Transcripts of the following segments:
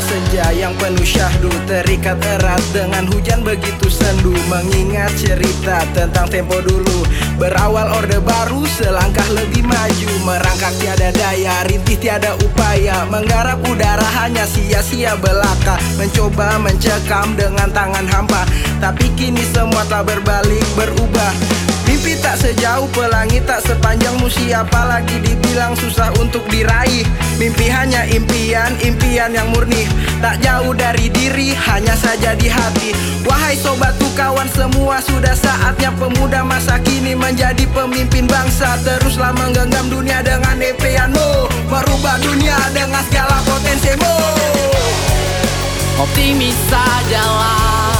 senja yang penuh syahdu Terikat erat dengan hujan begitu sendu. Mengingat cerita tentang tempo dulu Berawal orde baru selangkah lebih maju. Merangkak tiada daya, rintih tiada upaya. Menggarap udara hanya sia-sia belaka. Mencoba mencekam dengan tangan hampa Tapi kini semua tak berbalik berubah Mimpi tak sejauh pelangi tak sepanjang musia Apalagi dibilang susah untuk diraih? Mimpi hanya impian, impian yang murni. Tak jauh dari diri, hanya saja di hati. Wahai sobatku kawan semua Sudah saatnya pemuda masa kini menjadi pemimpin bangsa. Teruslah menggenggam dunia dengan impianmu. Merubah dunia dengan segala potensimu. Optimis sajalah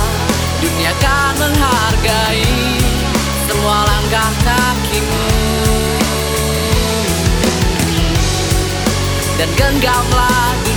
Dunia akan menghargai genggamlah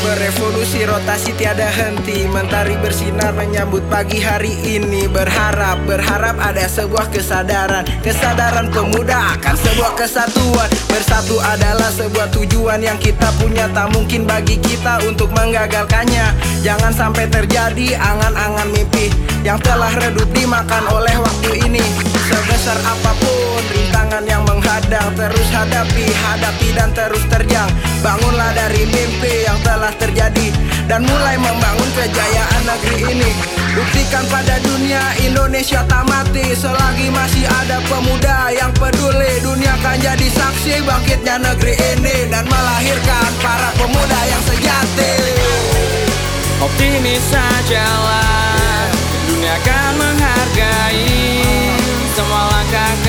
berevolusi rotasi tiada henti. Mentari bersinar menyambut pagi hari ini. Berharap, berharap ada sebuah kesadaran. Kesadaran pemuda akan sebuah kesatuan. Bersatu adalah sebuah tujuan yang kita punya. Tak mungkin bagi kita untuk menggagalkannya. Jangan sampai terjadi angan-angan mimpi Yang telah redup dimakan oleh waktu ini. Sebesar apa pun rintangan yang menghadang Terus hadapi, hadapi dan terus terjang. Bangunlah dari mimpi yang telah terjadi Dan mulai membangun kejayaan negeri ini. Buktikan pada dunia Indonesia tak mati Selagi masih ada pemuda yang peduli. Dunia akan jadi saksi bangkitnya negeri ini Dan melahirkan para pemuda yang sejati. Optimis sajalah Akan menghargai Semua langkah